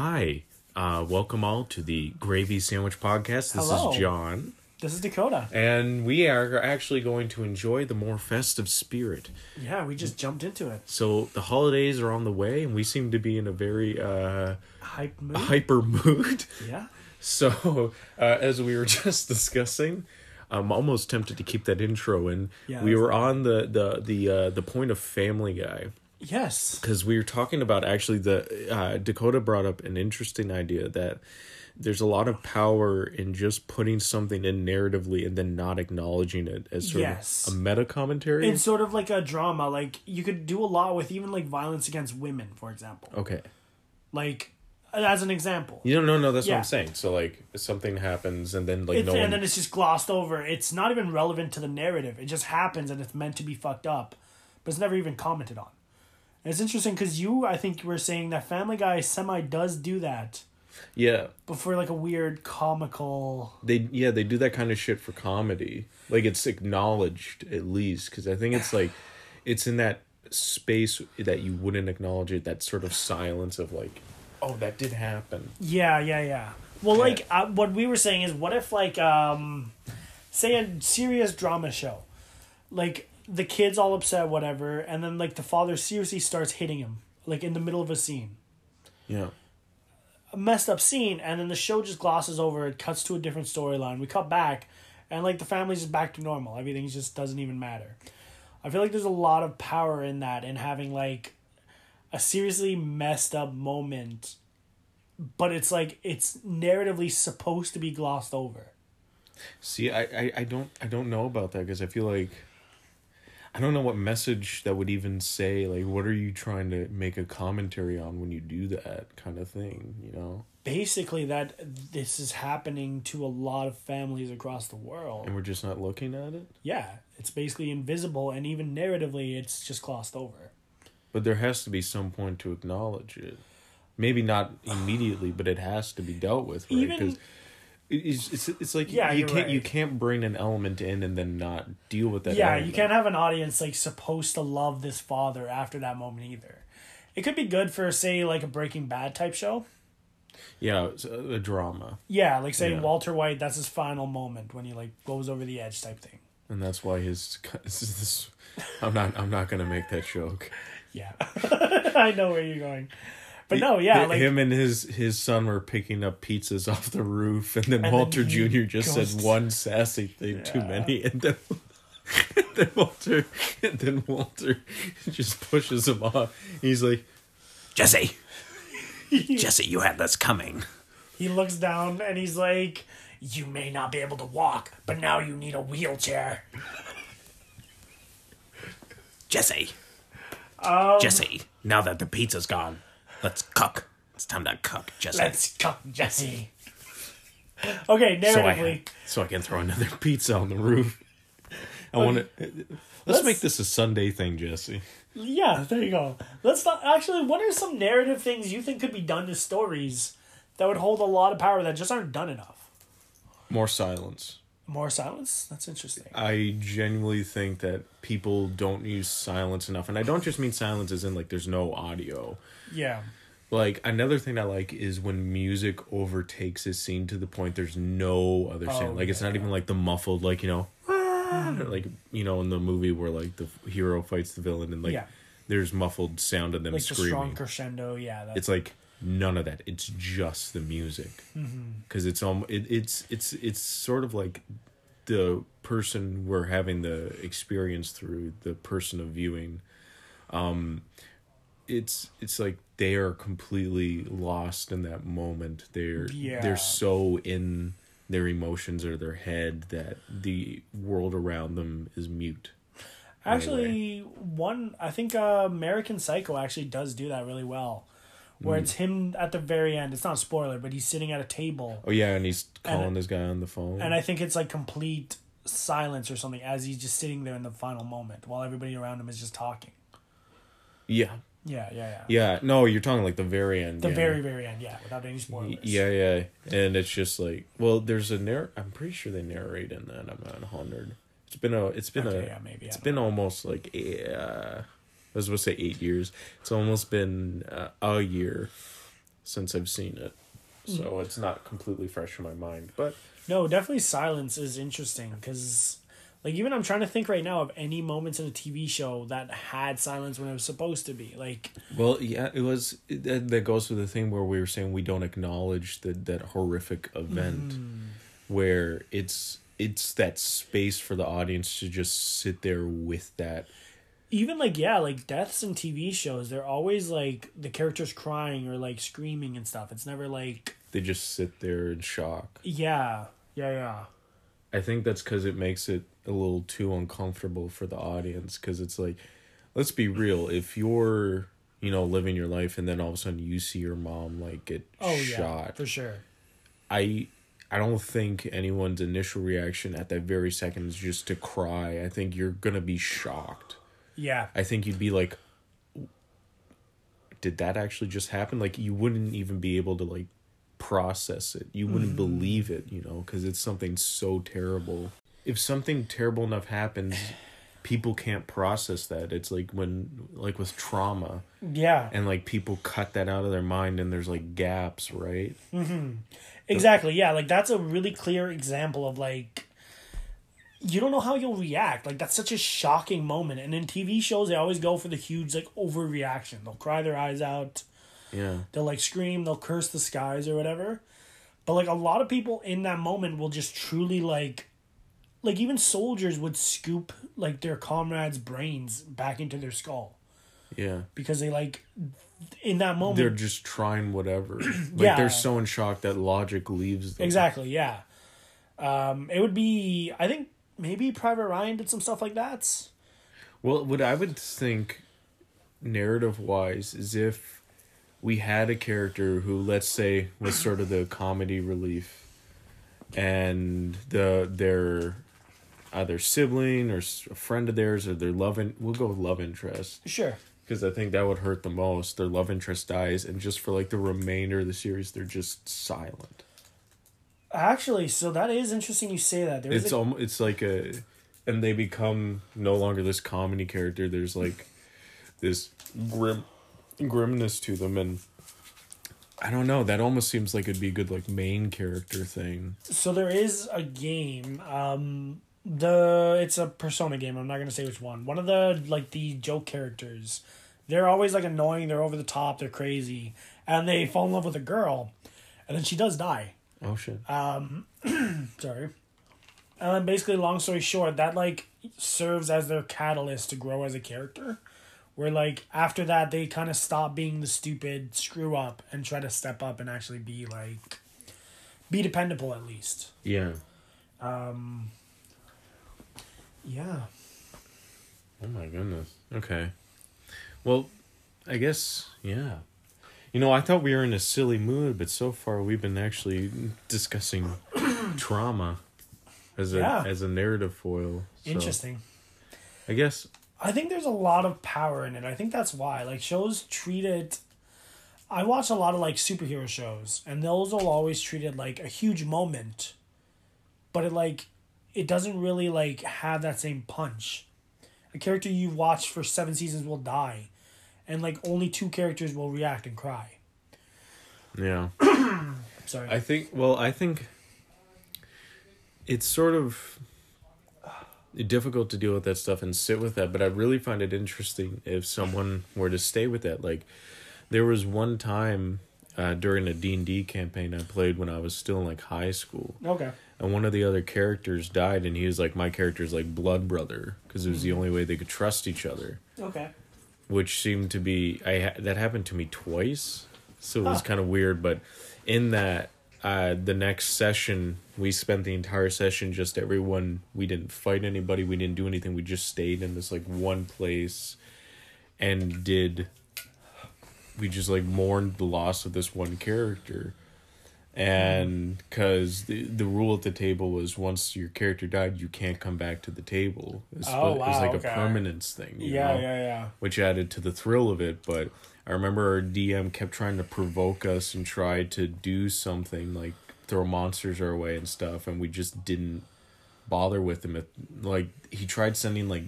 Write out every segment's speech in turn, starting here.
Hi, uh, welcome all to the Gravy Sandwich Podcast. This Hello. is John, This is Dakota. and we are actually going to enjoy the more festive spirit. Yeah, we just jumped into it. So the holidays are on the way, and we seem to be in a very uh, Hype mood. hyper mood. Yeah. So, uh, as we were just discussing, I'm almost tempted to keep that intro in. Yeah, we that's were on the the the uh, the point of Family Guy. Yes. because we were talking about actually the uh, Dakota brought up an interesting idea that there's a lot of power in just putting something in narratively and then not acknowledging it as sort Yes. of a meta commentary. It's sort of like a drama. Like you could do a lot with even like violence against women, for example. okay. Like as an example. You don't know, no, that's what I'm saying. So like something happens and then like It's, no and one. then it's just glossed over. It's not even relevant to the narrative. It just happens and it's meant to be fucked up, but it's never even commented on. And it's interesting because you, I think, you were saying that Family Guy semi does do that, yeah, but for like a weird comical. they yeah they do that kind of shit for comedy. Like it's acknowledged at least because I think it's like it's in that space that you wouldn't acknowledge it. That sort of silence of like, oh, that did happen. Yeah, yeah, yeah. Well, Yeah. like uh, what we were saying is, what if like um, say a serious drama show, like the kid's all upset, whatever, and then like the father seriously starts hitting him, like in the middle of a scene, Yeah. a messed up scene, and then the show just glosses over it, cuts to a different storyline. We cut back, and like the family's just back to normal. Everything just doesn't even matter. I feel like there's a lot of power in that, in having like a seriously messed up moment, but it's like it's narratively supposed to be glossed over. See, I, I, I don't I don't know about that because I feel like I don't know what message that would even say. Like, what are you trying to make a commentary on when you do that kind of thing? You know, Basically, that this is happening to a lot of families across the world. and we're just not looking at it. Yeah, it's basically invisible, and even narratively, it's just glossed over. But there has to be some point to acknowledge it. Maybe not immediately, but it has to be dealt with, right? Because it's, it's it's like Yeah, you can't you can't bring an element in and then not deal with that. yeah, element. you can't have an audience like supposed to love this father after that moment either. It could be good for say like a Breaking Bad type show. Yeah, it's a, drama, Yeah, like say Yeah. Walter White, that's his final moment when he like goes over the edge type thing. and that's why his. This, this, I'm not. I'm not gonna make that joke. Yeah, I know where you're going, but no, yeah, like him and his his son were picking up pizzas off the roof, and then And Walter he Jr. just goes said one sassy thing too many, and then and then Walter and then Walter just pushes him off. He's like, Jesse, Jesse, you had this coming. he looks down and he's like, "You may not be able to walk, but now you need a wheelchair." Jesse, Um, Jesse, now that the pizza's gone, let's cook. It's time to cook, Jesse. Let's cook, Jesse. Okay, so I narratively, so I can throw another pizza on the roof. I want to. Um, let's, let's- make this a Sunday thing, Jesse. yeah, there you go. Let's not actually. What are some narrative things you think could be done to stories that would hold a lot of power that just aren't done enough? More silence. More silence. That's interesting. I genuinely think that people don't use silence enough, and I don't just mean silence as in like there's no audio. Yeah, Like another thing I like is when music overtakes a scene to the point there's no other Oh, sound. Like it's yeah, not even like the muffled, like you know, ah, like you know in the movie where like the hero fights the villain and like Yeah. there's muffled sound of them like the strong screaming. crescendo. Yeah, that's, It's like none of that. It's just the music Mm-hmm. because it's um it, it's it's it's sort of like the person we're having the experience through the person of viewing um it's it's like they are completely lost in that moment they're Yeah. they're so in their emotions or their head that the world around them is mute Actually, one I think uh, American Psycho actually does do that really well, where it's him at the very end. It's not a spoiler, but he's sitting at a table, oh yeah and he's calling And- this guy on the phone and I think it's like complete silence or something as he's just sitting there in the final moment while everybody around him is just talking. yeah Yeah, yeah, yeah. yeah no you're talking like the very end The yeah. very, very end, yeah, without any spoilers. Yeah, yeah, and it's just like, well, there's a narr. I'm pretty sure they narrate in that. I'm not hundred. It's been a. It's been Okay, a. yeah, maybe, It's been almost like a, uh, was supposed to say eight years. It's almost been uh, a year since I've seen it, so it's not completely fresh in my mind. But No, definitely silence is interesting because, like, even I'm trying to think right now of any moments in a TV show that had silence when it was supposed to be. Like, well, yeah, it was that, that goes to the thing where we were saying we don't acknowledge that that horrific event, where it's it's that space for the audience to just sit there with that. Even like yeah, like deaths in TV shows, they're always like the characters crying or like screaming and stuff. It's never like They just sit there in shock. yeah, yeah, yeah. I think that's because it makes it a little too uncomfortable for the audience. Because it's like, let's be real. If you're, you know, living your life and then all of a sudden you see your mom like get Oh yeah, shot, for sure. I, I don't think anyone's initial reaction at that very second is just to cry. I think you're gonna be shocked. Yeah, I think you'd be like, did that actually just happen? Like you wouldn't even be able to like process it. You wouldn't mm-hmm. believe it, you know, because it's something so terrible. If something terrible enough happens, people can't process that. It's like when, like with trauma, yeah, and like people cut that out of their mind, and there's like gaps, right? Mm-hmm. exactly. Yeah, like that's a really clear example of like you don't know how you'll react. Like that's such a shocking moment. And in TV shows, they always go for the huge like overreaction. They'll cry their eyes out. Yeah, They'll like scream. They'll curse the skies or whatever. But like a lot of people in that moment will just truly like, like even soldiers would scoop like their comrades' brains back into their skull yeah. because they like in that moment They're just trying whatever. like Yeah. they're so in shock that logic leaves them. Exactly, yeah. Um, it would be, I think maybe Private Ryan did some stuff like that. Well, what I would think, narrative wise, is if we had a character who, let's say, was sort of the comedy relief, and the their either sibling or a friend of theirs or their love in, we'll go with love interest Sure. because I think that would hurt the most. Their love interest dies, and just for like the remainder of the series, they're just silent. Actually, so that is interesting you say that. There's it's a, almost it's like a and they become no longer this comedy character there's like this grim grimness to them and i don't know that almost seems like it'd be a good like main character thing so there is a game. Um, the it's a Persona game. I'm not gonna say which one. One of the like the joke characters. They're always like annoying. They're over the top. They're crazy, and they fall in love with a girl, and then she does die. Oh shit sorry. And then basically, long story short, that like serves as their catalyst to grow as a character. Where like after that, they kind of stop being the stupid screw up and try to step up and actually be like, be dependable at least. yeah Um. Yeah. oh my goodness okay well i guess yeah you know i thought we were in a silly mood but so far we've been actually discussing trauma as a Yeah. as a narrative foil so Interesting. i guess I think there's a lot of power in it. I think that's why. Like shows treat it I watch a lot of like superhero shows and those will always treat it like a huge moment. But it like it doesn't really like have that same punch. A character you watch for 7 seasons will die and like only two characters will react and cry. yeah Sorry. I think. Well, I think it's sort of difficult to deal with that stuff and sit with that. But I really find it interesting if someone were to stay with that. Like, there was one time uh, during a D and D campaign I played when I was still in like high school, okay. and one of the other characters died, and he was like my character's like blood brother because it was the only way they could trust each other Okay. Which seemed to be I ha- that happened to me twice, so it was Huh. kind of weird. But in that, uh, the next session, we spent the entire session just everyone. We didn't fight anybody. We didn't do anything. We just stayed in this like one place, and did. We just like mourned the loss of this one character, and because the the rule at the table was once your character died, you can't come back to the table. It's, Oh, it was like wow, a permanence thing. you Yeah, know? yeah, yeah. which added to the thrill of it. But I remember our DM kept trying to provoke us and try to do something like throw monsters our way and stuff, and we just didn't bother with him. It, like he tried sending like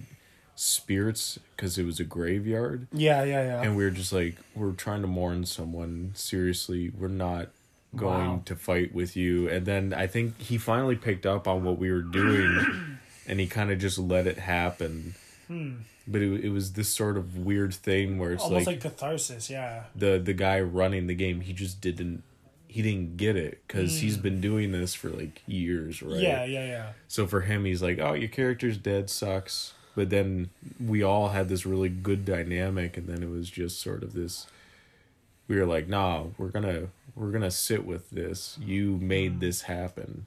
spirits because it was a graveyard Yeah, yeah, yeah. and we were just like we're trying to mourn someone seriously we're not going Wow. to fight with you and then i think he finally picked up on what we were doing and he kind of just let it happen but it, it was this sort of weird thing where it's Hmm. Almost like, like, catharsis, yeah. the the guy running the game he just didn't he didn't get it because he's been doing this for like years right Hmm. Yeah, yeah, yeah. so for him, he's like, "Oh, your character's dead, sucks." But then we all had this really good dynamic, and then it was just sort of this. We were like, "Nah, we're gonna we're gonna sit with this. You made mm. this happen."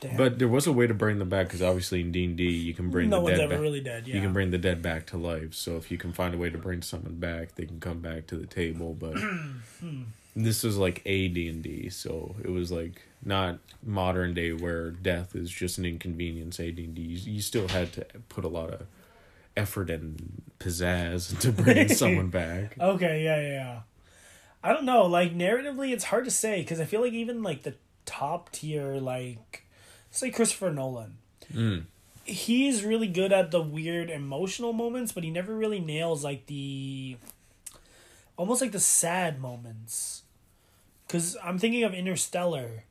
Damn. But there was a way to bring them back because obviously in D and D you can bring no the dead ever back. really dead. Yeah. You can bring the dead back to life. So if you can find a way to bring someone back, they can come back to the table. But this was like a D and D, so it was like not modern day where death is just an inconvenience. A D and D, you, you still had to put a lot of effort and pizzazz to bring someone back. Okay, yeah, yeah, yeah. I don't know. Like narratively, it's hard to say because I feel like even like the top tier, like say Christopher Nolan, Mm. he's really good at the weird emotional moments, but he never really nails like the almost like the sad moments. Because I'm thinking of Interstellar.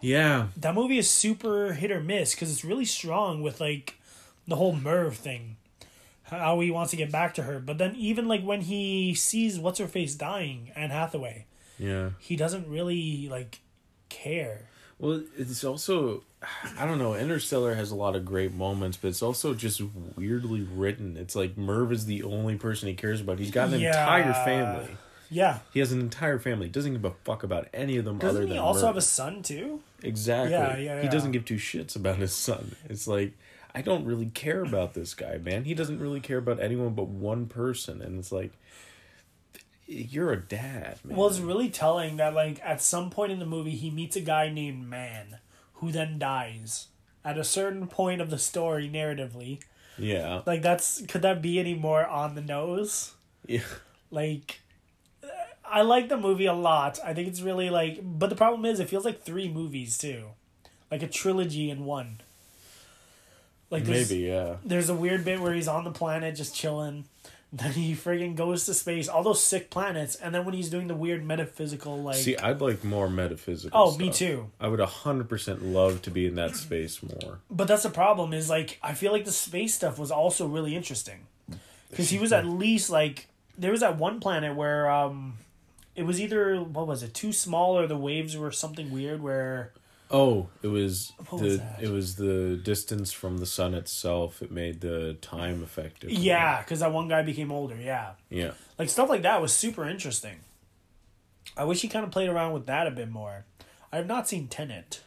Yeah, That movie is super hit or miss because it's really strong with like the whole Murph thing, how he wants to get back to her. But then even like when he sees what's her face dying, Anne Hathaway, yeah. he doesn't really like care. Well, it's also I don't know. Interstellar has a lot of great moments, but it's also just weirdly written. It's like Murph is the only person he cares about. He's got an Yeah. entire family. Yeah. He has an entire family. Doesn't give a fuck about any of them other Doesn't than he also Murph. have a son too? Exactly. Yeah, yeah, He doesn't give two shits about his son. It's like I don't really care about this guy, man. He doesn't really care about anyone but one person, and it's like you're a dad, man. Well, it's really telling that like at some point in the movie he meets a guy named Man, who then dies. At a certain point of the story, narratively, yeah, like that's could that be any more on the nose? yeah. like I like the movie a lot. I think it's really like but the problem is it feels like three movies too. Like a trilogy in one. Like Maybe, yeah. there's a weird bit where he's on the planet just chilling. Then he friggin' goes to space, all those sick planets, and then when he's doing the weird metaphysical like See, I'd like more metaphysical. Oh, me stuff. too. I would hundred percent love to be in that space more. But that's the problem is like I feel like the space stuff was also really interesting. Cuz he was at least like there was that one planet where um it was either what was it too small or the waves were something weird where Oh, it was What the was it was the distance from the sun itself. It made the time effective. yeah cuz that one guy became older yeah yeah. like stuff like that was super interesting I wish he kind of played around with that a bit more I have not seen Tenet.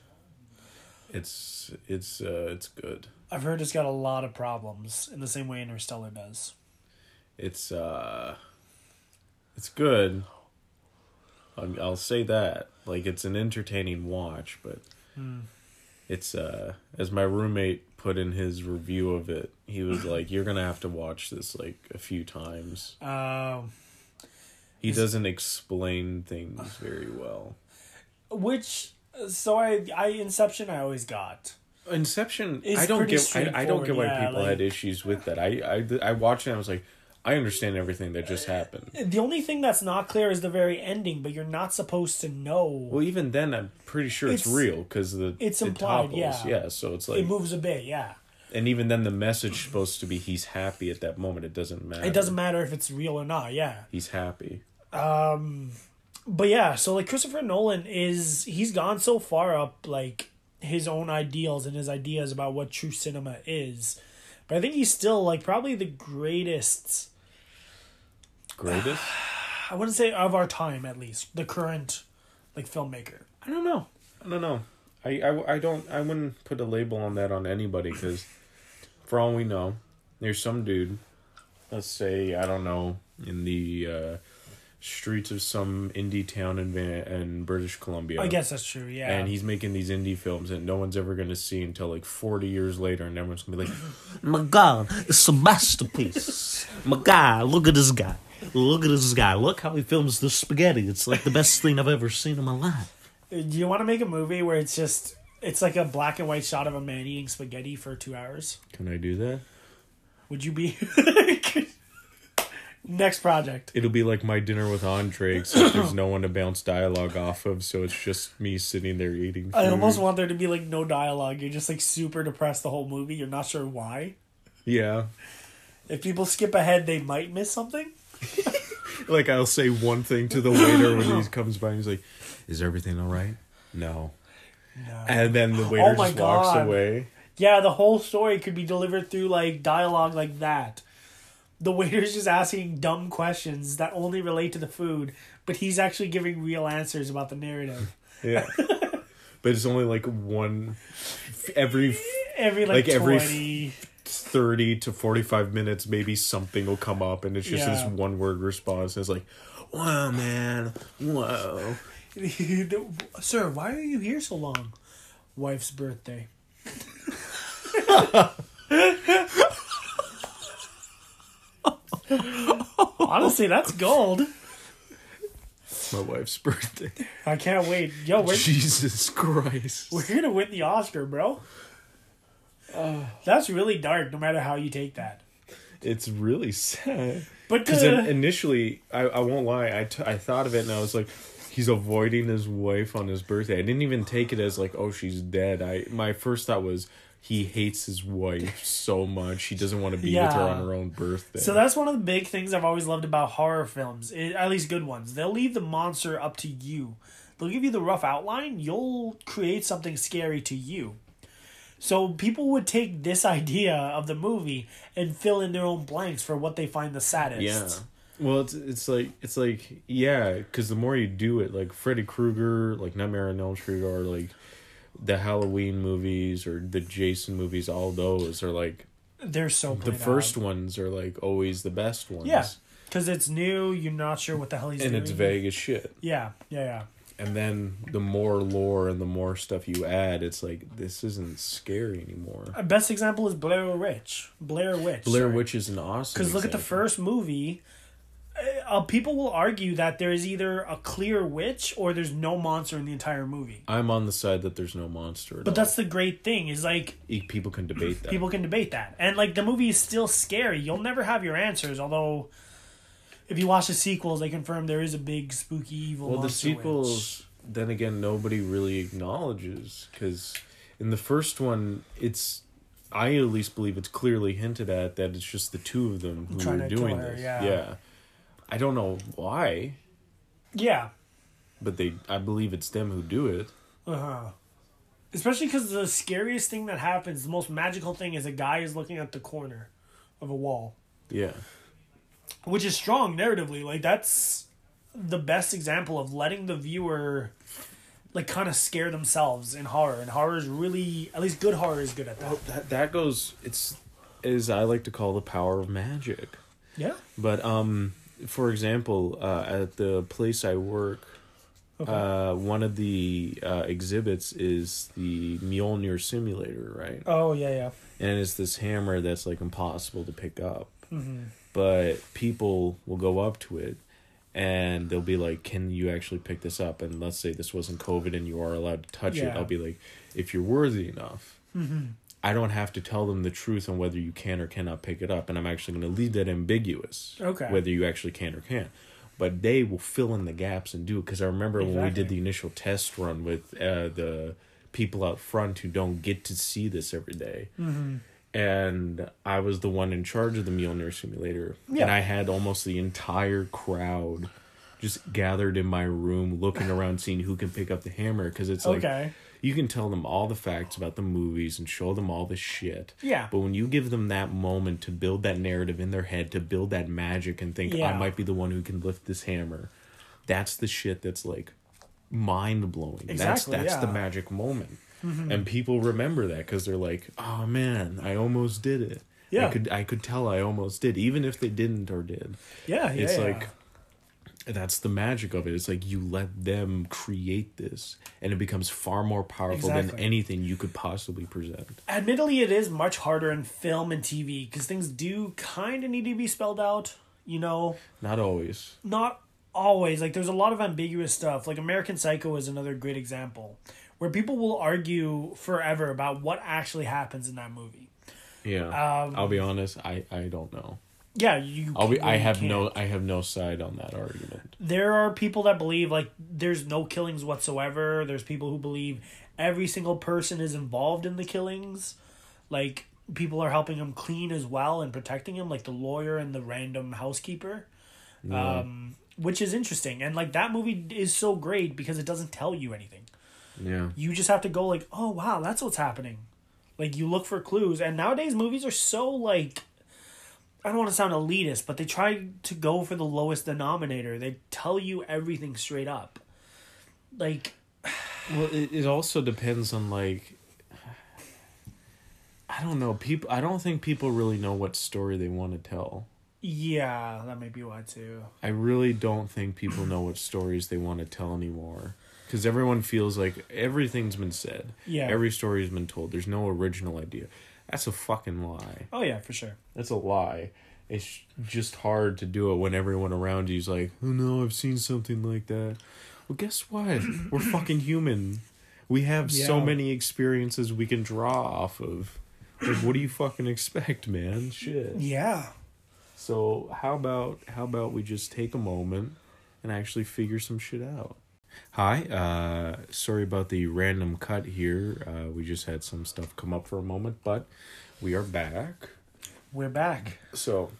It's it's uh it's good. I've heard it's got a lot of problems in the same way Interstellar does It's uh it's good. I'll, say that. Like it's an entertaining watch, but Hmm. it's uh as my roommate put in his review of it, he was like, "You're gonna have to watch this like a few times." um He doesn't explain things very well. which so I I Inception I always got Inception, I don't get. I, I don't get why yeah, people had issues with that. I I I watched it. and I was like, I understand everything that just happened. The only thing that's not clear is the very ending, but you're not supposed to know. Well, even then, I'm pretty sure it's, It's- real because the it's it implied, toggles. yeah. yeah. So it's like, it moves a bit, yeah. and even then, the message supposed to be he's happy at that moment. It doesn't matter. It doesn't matter if it's real or not, yeah. He's happy. Um, But yeah, so like Christopher Nolan is he's gone so far up like his own ideals and his ideas about what true cinema is. But I think he's still like probably the greatest Greatest. I wouldn't say of our time at least, the current like filmmaker. I don't know. I don't know. I, I, I don't. I wouldn't put a label on that on anybody because, for all we know, there's some dude. Let's say I don't know in the uh, streets of some indie town in Van- in British Columbia. I guess that's true, yeah. And he's making these indie films that no one's ever going to see until like 40 years later, and everyone's going to be like, My God, it's a masterpiece. My God, look at this guy. Look at this guy. Look how he films the spaghetti. It's like the best thing I've ever seen in my life. Do you want to make a movie where it's just it's like a black and white shot of a man eating spaghetti for two hours? Can I do that? Would you be next project? It'll be like my dinner with Andre, except there's no one to bounce dialogue off of, so it's just me sitting there eating. Food. I almost want there to be like no dialogue. You're just like super depressed the whole movie. You're not sure why. Yeah, If people skip ahead, they might miss something. Like I'll say one thing to the waiter when he comes by and he's like, "Is everything all right?" No, No. and then the waiter Oh just walks God. away. Yeah, the whole story could be delivered through like dialogue like that. The waiter's just asking dumb questions that only relate to the food, but he's actually giving real answers about the narrative. Yeah, but it's only like one every Every like, Like, every 20 30 to 45 minutes maybe something will come up and it's just Yeah. this one word response and it's like wow man whoa Sir, why are you here so long? Wife's birthday. Honestly, that's gold. my wife's birthday I can't wait. Yo, we're, jesus christ we're gonna win the Oscar, bro. That's really dark, no matter how you take that. it's really sad But because uh, initially I, I won't lie I, t- I thought of it and i was like he's avoiding his wife on his birthday i didn't even take it as like oh she's dead i my first thought was he hates his wife so much he doesn't want to be with her on her own birthday So that's one of the big things I've always loved about horror films, at least good ones. They'll leave the monster up to you. They'll give you the rough outline, you'll create something scary to you. So people would take this idea of the movie and fill in their own blanks for what they find the saddest. Yeah. Well, it's it's like it's like yeah, because the more you do it, like Freddy Krueger, like Nightmare on Elm Street, or like the Halloween movies or the Jason movies, all those are like They're so the first out. ones are like always the best ones. Yeah. Because it's new, you're not sure what the hell he's and doing. it's vague as shit. Yeah, yeah, yeah. And then the more lore and the more stuff you add, it's like this isn't scary anymore. A best example is Blair Witch. Blair Witch. Blair sorry. Witch is an awesome. Because look at the first movie. Uh, people will argue that there is either a clear witch or there's no monster in the entire movie. I'm on the side that there's no monster. But all. that's the great thing is like people can debate that. people can debate that, and like the movie is still scary. You'll never have your answers. Although, if you watch the sequels, they confirm there is a big spooky evil. Well, the sequels, then again, nobody really acknowledges because in the first one, it's I at least believe it's clearly hinted at that it's just the two of them who are doing her, this. yeah. I don't know why, Yeah. but they I believe it's them who do it. Uh huh. Especially because the scariest thing that happens, the most magical thing, is a guy is looking at the corner of a wall. Yeah. Which is strong narratively like that's the best example of letting the viewer like kind of scare themselves in horror and horror is really at least good horror is good at that That that goes it's as I like to call the power of magic. yeah But um for example, uh, at the place I work, uh, one of the uh, exhibits is the Mjolnir simulator, right? oh yeah yeah and it's this hammer that's like impossible to pick up. Mm-hmm. But people will go up to it and they'll be like, Can you actually pick this up? And let's say this wasn't COVID and you are allowed to touch it. I'll be like, If you're worthy enough, Mm-hmm. I don't have to tell them the truth on whether you can or cannot pick it up. And I'm actually going to leave that ambiguous. Okay. Whether you actually can or can't. But they will fill in the gaps and do it. Because I remember when we did the initial test run with uh, the people out front who don't get to see this every day Mm-hmm. And I was the one in charge of the Mjolnir simulator. Yeah. And I had almost the entire crowd just gathered in my room looking around seeing who can pick up the hammer because it's like okay you can tell them all the facts about the movies and show them all the shit. Yeah. But when you give them that moment to build that narrative in their head, to build that magic and think I might be the one who can lift this hammer, that's the shit that's like mind blowing. Exactly, That's that's the yeah. Mm-hmm. magic moment. Mm-hmm. And people remember that because they're like, "Oh man, I almost did it." Yeah. I could I could tell I almost did, even if they didn't or did. yeah yeah It's yeah. like that's the magic of it. It's like you let them create this, and it becomes far more powerful than anything you could possibly present. admittedly it is much harder in film and tv because things do kind of need to be spelled out you know Not always. not always like there's a lot of ambiguous stuff like american psycho is another great example where people will argue forever about what actually happens in that movie Yeah. Um, I'll be honest. I I don't know. Yeah, you. I'll be. I have can't. no. I have no side on that argument. There are people that believe like there's no killings whatsoever. There's people who believe every single person is involved in the killings. Like people are helping him clean as well and protecting him, like the lawyer and the random housekeeper. Um, which is interesting, and like that movie is so great because it doesn't tell you anything. Yeah. You just have to go like, oh wow, that's what's happening. Like you look for clues, and nowadays movies are so like. I don't want to sound elitist, but they try to go for the lowest denominator. They tell you everything straight up. Like, Well, it, it also depends on like. I don't know. People. I don't think people really know what story they want to tell. yeah, that may be why too. I really don't think people know what stories they want to tell anymore. Because everyone feels like everything's been said. Yeah. Every story's been told. There's no original idea. That's a fucking lie. Oh yeah, for sure. That's a lie. It's just hard to do it when everyone around you's like, oh no, I've seen something like that. Well, guess what? We're fucking human. We have so many experiences we can draw off of. Like, what do you fucking expect, man? Shit. Yeah. So how about how about we just take a moment and actually figure some shit out. Hi, uh sorry about the random cut here. Uh we just had some stuff come up for a moment, but we are back. We're back. So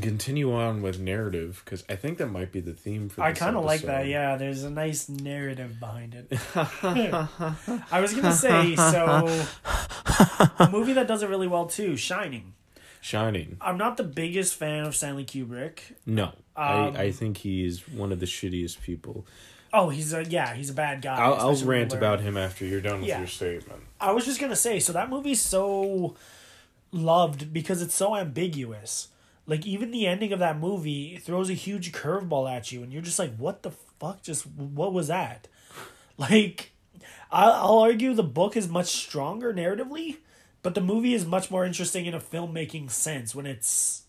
continue on with narrative because I think that might be the theme for I kind of like that. Yeah, there's a nice narrative behind it. I was gonna say so. A movie that does it really well too, Shining. Shining. I'm not the biggest fan of Stanley Kubrick. No. Um, I, I think he's one of the shittiest people. Oh, he's a yeah, he's a bad guy. I'll, I'll rant about him after you're done with Yeah. your statement. I was just gonna say, so that movie's so loved because it's so ambiguous. Like even the ending of that movie throws a huge curveball at you, and you're just like, "What the fuck? Just what was that?" Like, I'll, I'll argue the book is much stronger narratively, but the movie is much more interesting in a filmmaking sense when it's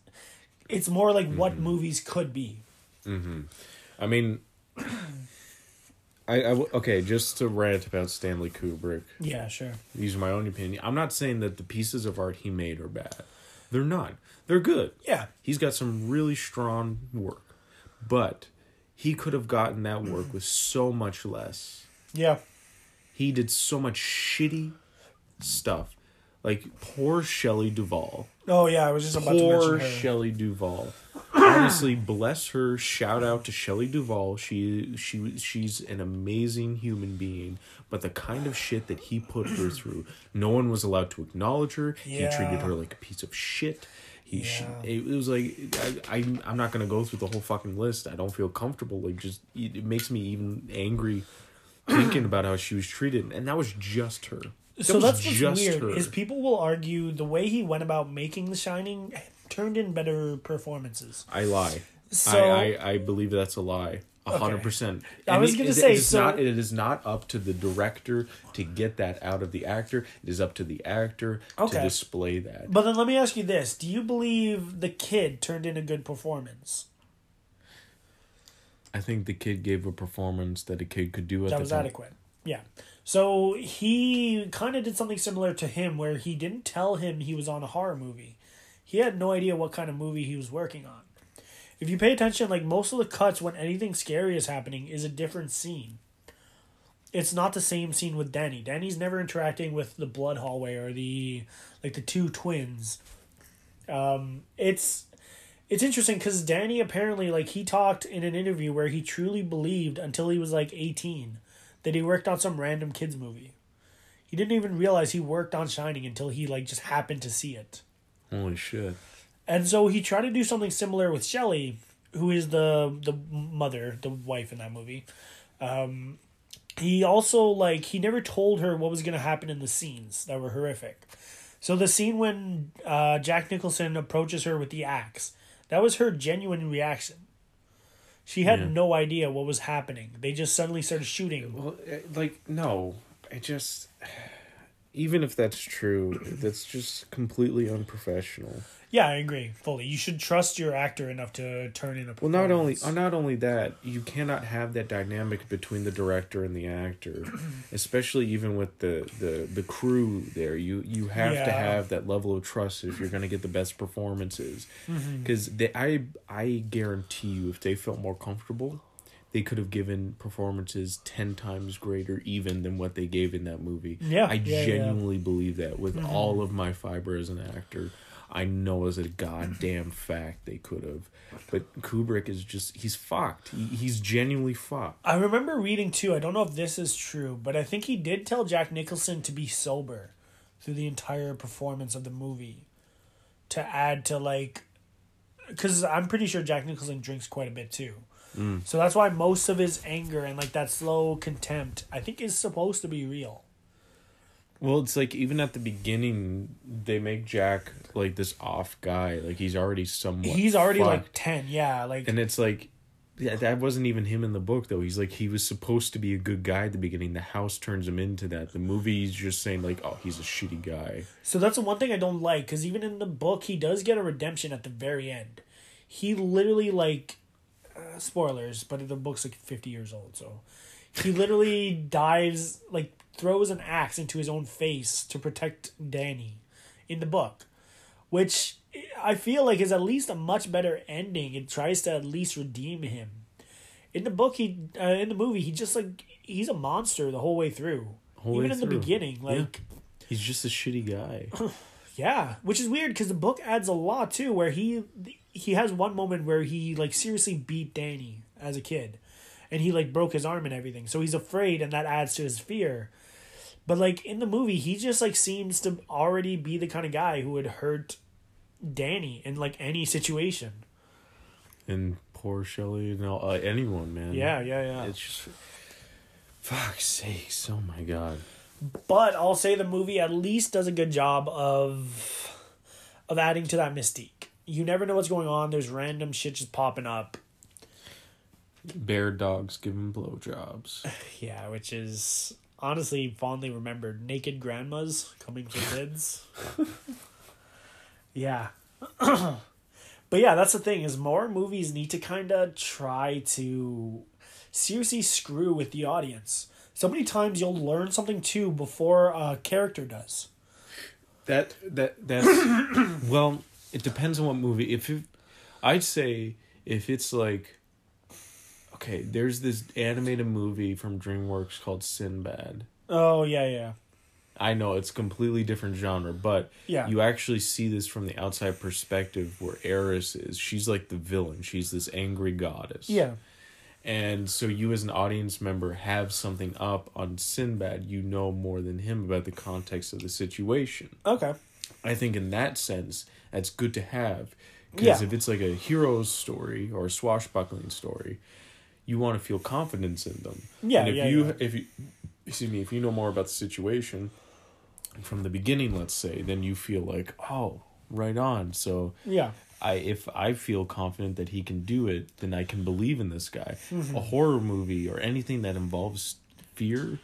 it's more like what mm-hmm. movies could be. Mm-hmm. I mean, I, I okay. Just to rant about Stanley Kubrick. Yeah, sure. These are my own opinion. I'm not saying that the pieces of art he made are bad. They're not. They're good. Yeah, He's got some really strong work, but he could have gotten that work with so much less. yeah, He did so much shitty stuff. Like poor Shelley Duvall. Oh yeah, I was just about to Poor mention her. Shelley Duvall. Honestly, bless her. Shout out to Shelley Duvall. She she she's an amazing human being. But the kind of shit that he put her through, no one was allowed to acknowledge her. He treated her like a piece of shit. He she, Yeah. it was like I, I I'm not gonna go through the whole fucking list. I don't feel comfortable. Like just it, it makes me even angry thinking about how she was treated, and that was just her. That so that's what's just weird her. is people will argue the way he went about making The Shining turned in better performances. I lie. So- I, I I believe that's a lie. A hundred Okay. percent. I was gonna it- say, it is so- not. It is not up to the director to get that out of the actor. It is up to the actor Okay. to display that. But then let me ask you this: Do you believe the kid turned in a good performance? I think the kid gave a performance that a kid could do at That was time. adequate. Yeah. So he kind of did something similar to him, where he didn't tell him he was on a horror movie. He had no idea what kind of movie he was working on. If you pay attention, like most of the cuts when anything scary is happening is a different scene. It's not the same scene with Danny. Danny's never interacting with the blood hallway or the like the two twins. Um, it's it's interesting because Danny apparently like he talked in an interview where he truly believed until he was like eighteen that he worked on some random kids movie. He didn't even realize he worked on Shining until he like just happened to see it. Holy shit! And so he tried to do something similar with Shelley, who is the the mother, the wife in that movie. Um, he also like he never told her what was going to happen in the scenes that were horrific. So the scene when uh, Jack Nicholson approaches her with the axe, that was her genuine reaction. She had Yeah. no idea what was happening. They just suddenly started shooting. Well, like no, I just even if that's true, that's just completely unprofessional. Yeah, I agree fully. You should trust your actor enough to turn in a Well, not only uh, not only that, you cannot have that dynamic between the director and the actor, especially even with the the the crew there. You you have to have that level of trust if you're going to get the best performances. Because they I I guarantee you, if they felt more comfortable, they could have given performances ten times greater even than what they gave in that movie. Yeah, I yeah, yeah. genuinely believe that with all of my fiber as an actor. I know as a goddamn fact they could have. But Kubrick is just he's fucked. He, he's genuinely fucked. I remember reading too. I don't know if this is true, but I think he did tell Jack Nicholson to be sober through the entire performance of the movie to add to like because I'm pretty sure Jack Nicholson drinks quite a bit too. Mm. So that's why most of his anger and like that slow contempt I think is supposed to be real. Well, it's like even at the beginning they make Jack like this off guy. Like he's already somewhat He's already like 10, yeah, like and it's like yeah, that wasn't even him in the book though. He's like he was supposed to be a good guy at the beginning. The house turns him into that. The movie's just saying like, oh, he's a shitty guy. So that's the one thing I don't like because even in the book, he does get a redemption at the very end. He literally like, uh, spoilers, but the book's like fifty years old, so he literally dives like throws an axe into his own face to protect Danny, in the book, which I feel like is at least a much better ending. It tries to at least redeem him. In the book, he uh, in the movie, he just like he's a monster the whole way through. Whole Even way in the through. beginning, Yeah. like. He's just a shitty guy. Yeah, which is weird because the book adds a lot too, where he he has one moment where he like seriously beat Danny as a kid, and he like broke his arm and everything, so he's afraid, and that adds to his fear. But like in the movie, he just like seems to already be the kind of guy who would hurt Danny in like any situation. and poor Shelley and all, uh, anyone, man. Yeah, yeah, yeah. It's just fuck's sakes. Oh my god. But I'll say the movie at least does a good job of of adding to that mystique. You never know what's going on. There's random shit just popping up. Bear dogs giving blowjobs. Yeah, which is honestly fondly remembered. Naked grandmas coming for kids. yeah. but yeah, that's the thing is more movies need to kind of try to seriously screw with the audience. So many times you'll learn something too before a character does. That that that's well, it depends on what movie. If it, I'd say if it's like okay, there's this animated movie from DreamWorks called Sinbad. Oh yeah, yeah. I know it's completely different genre, but Yeah. you actually see this from the outside perspective where Eris is. She's like the villain. She's this angry goddess. Yeah. And so you as an audience member have something up on Sinbad, you know more than him about the context of the situation. Okay. I think in that sense, that's good to have. Because Yeah. if it's like a hero's story or a swashbuckling story, you want to feel confidence in them. Yeah, And if yeah, you yeah. if you excuse me, if you know more about the situation from the beginning, let's say, then you feel like, oh, right on. So Yeah. I if I feel confident that he can do it, then I can believe in this guy. Mm-hmm. A horror movie or anything that involves fear,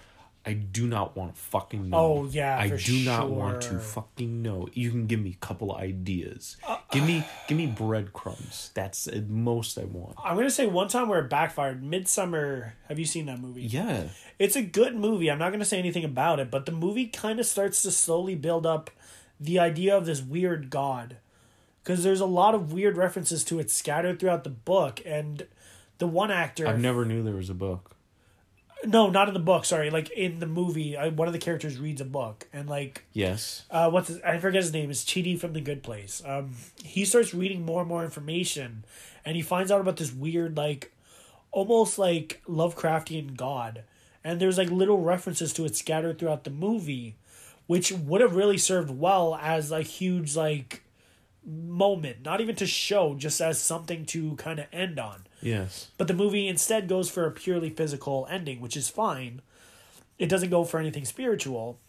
I do not want to fucking know. Oh, yeah, I do not want to fucking know. You can give me a couple ideas. Uh, give me give me breadcrumbs. That's the most I want. I'm gonna say one time where it backfired. Midsommar. Have you seen that movie? Yeah. It's a good movie. I'm not going to say anything about it, but the movie kind of starts to slowly build up the idea of this weird god. Because there's a lot of weird references to it scattered throughout the book, and the one actor. I never knew there was a book. No, not in the book. Sorry, like in the movie, I, one of the characters reads a book, and like, Yes. uh, what's his, I forget his name is Chidi from The Good Place. Um, he starts reading more and more information, and he finds out about this weird, like, almost like Lovecraftian god, and there's like little references to it scattered throughout the movie, which would have really served well as a huge like moment, not even to show, just as something to kind of end on. Yes. But the movie instead goes for a purely physical ending, which is fine. It doesn't go for anything spiritual.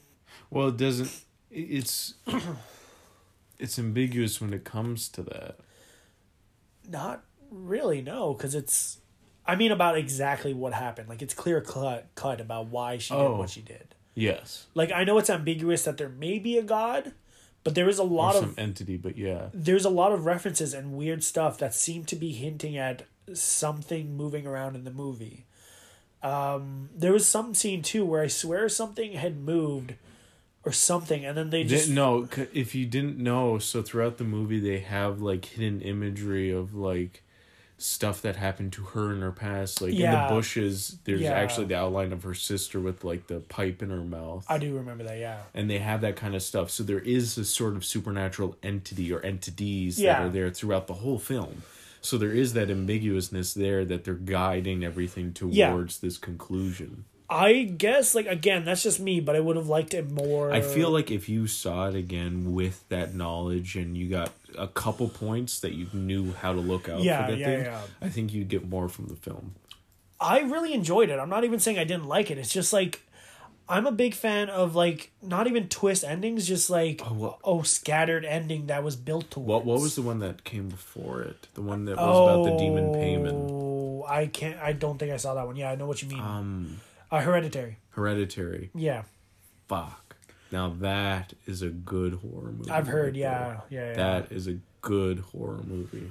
Well, it doesn't. It's it's ambiguous when it comes to that. Not really, no, because it's. I mean, about exactly what happened. Like it's clear cut, cut about why she did Oh. what she did. Yes. Like I know it's ambiguous that there may be a god, but there is a lot of some entity, but yeah. there's a lot of references and weird stuff that seem to be hinting at something moving around in the movie. Um, there was some scene too where I swear something had moved or something, and then they just Di- no, if you didn't know, so throughout the movie they have like hidden imagery of like stuff that happened to her in her past. Like in the bushes, there's Yeah. actually the outline of her sister with like the pipe in her mouth. I do remember that. Yeah, and they have that kind of stuff. So there is a sort of supernatural entity or entities Yeah. that are there throughout the whole film. So there is that ambiguousness there that they're guiding everything towards Yeah. this conclusion. I guess like again that's just me, but I would have liked it more. I feel like if you saw it again with that knowledge and you got a couple points that you knew how to look out Yeah, for that yeah, thing, yeah. I think you'd get more from the film. I really enjoyed it. I'm not even saying I didn't like it. It's just like I'm a big fan of like not even twist endings, just like oh, what- scattered ending that was built towards. What what was the one that came before it? The one that was about the demon payment. Oh, I can't. I don't think I saw that one. Yeah, I know what you mean. Um uh, Hereditary. Hereditary. Yeah, Fuck. Now that is a good horror movie. I've heard. right Yeah, yeah, yeah. That is a good horror movie.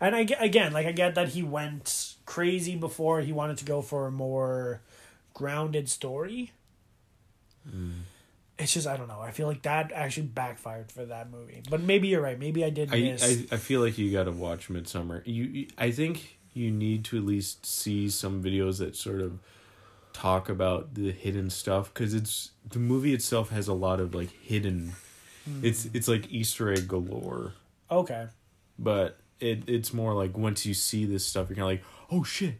And I get again, like I get that he went crazy before he wanted to go for a more grounded story. It's just I don't know. I feel like that actually backfired for that movie. But maybe you're right. Maybe I did I, miss. I I feel like you got to watch Midsommar. You, you I think you need to at least see some videos that sort of talk about the hidden stuff because it's the movie itself has a lot of like hidden. Hmm. It's it's like Easter egg galore, okay. but it it's more like once you see this stuff, you're kind of like, oh shit.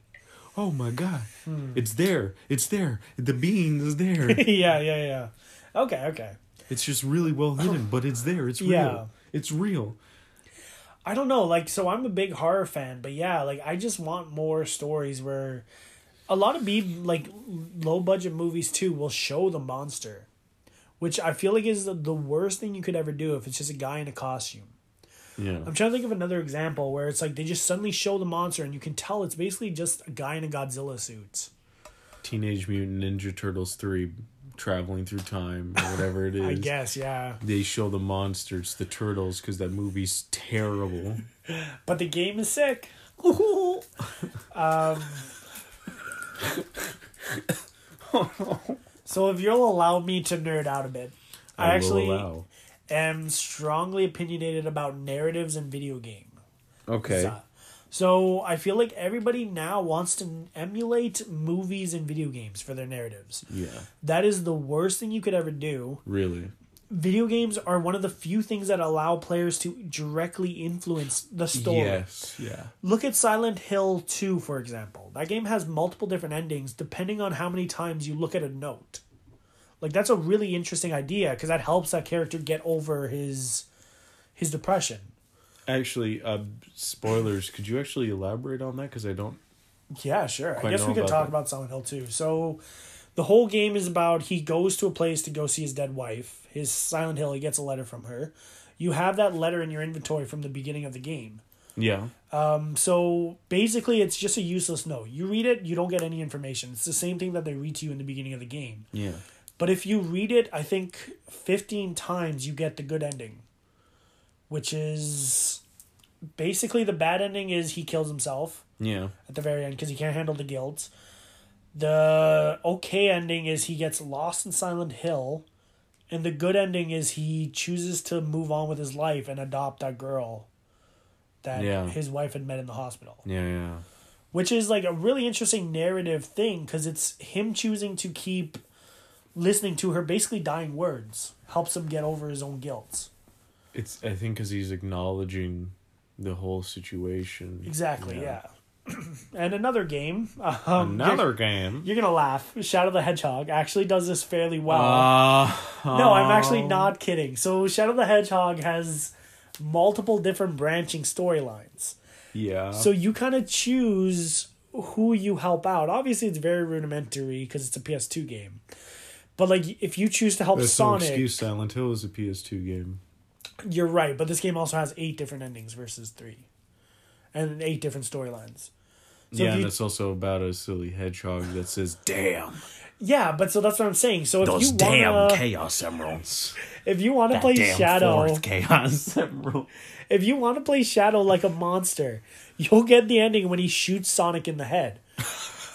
Oh my god. Hmm. It's there. It's there. The bean is there. yeah, yeah, yeah. Okay, okay. It's just really well hidden, but it's there. It's real. Yeah. It's real. I don't know, like so I'm a big horror fan, but yeah, like I just want more stories where a lot of B like low budget movies too will show the monster. Which I feel like is the, the worst thing you could ever do if it's just a guy in a costume. Yeah. I'm trying to think of another example where it's like they just suddenly show the monster and you can tell it's basically just a guy in a Godzilla suit. Teenage Mutant Ninja Turtles 3 traveling through time or whatever it is. I guess, yeah. They show the monsters, the turtles, because that movie's terrible. But the game is sick. um, so if you'll allow me to nerd out a bit, I, will actually allow. Am strongly opinionated about narratives and video game. Okay. So- So I feel like everybody now wants to emulate movies and video games for their narratives. Yeah. That is the worst thing you could ever do. Really. Video games are one of the few things that allow players to directly influence the story. Yes. Yeah. Look at Silent Hill 2, for example. That game has multiple different endings depending on how many times you look at a note. Like that's a really interesting idea because that helps that character get over his his depression. Actually, uh, spoilers. Could you actually elaborate on that? Because I don't. Yeah, sure. I guess we could about talk that. about Silent Hill 2. So the whole game is about he goes to a place to go see his dead wife. His Silent Hill, he gets a letter from her. You have that letter in your inventory from the beginning of the game. Yeah. Um, So basically, it's just a useless note. You read it, you don't get any information. It's the same thing that they read to you in the beginning of the game. Yeah. But if you read it, I think 15 times, you get the good ending, which is basically the bad ending is he kills himself Yeah. at the very end because he can't handle the guilt. The okay ending is he gets lost in Silent Hill, and the good ending is he chooses to move on with his life and adopt that girl that Yeah. his wife had met in the hospital. Yeah. Yeah. Which is like a really interesting narrative thing because it's him choosing to keep listening to her basically dying words helps him get over his own guilt. It's. I think because he's acknowledging the whole situation. Exactly, yeah. and another game. Um, Another You're, game. you're gonna laugh. Shadow the Hedgehog actually does this fairly well. Uh, no, I'm actually not kidding. So Shadow the Hedgehog has multiple different branching storylines. Yeah. So you kind of choose who you help out. Obviously, it's very rudimentary because it's a PS2 game. But like, if you choose to help That's no Sonic, excuse. Silent Hill is a PS2 game. you're right. But this game also has eight different endings versus three, and eight different storylines. So yeah, if and it's also about a silly hedgehog that says "damn." yeah, but so that's what I'm saying. So if Those you damn wanna, chaos emeralds. if you want to play damn Shadow, chaos emerald. if you want to play Shadow like a monster, you'll get the ending when he shoots Sonic in the head.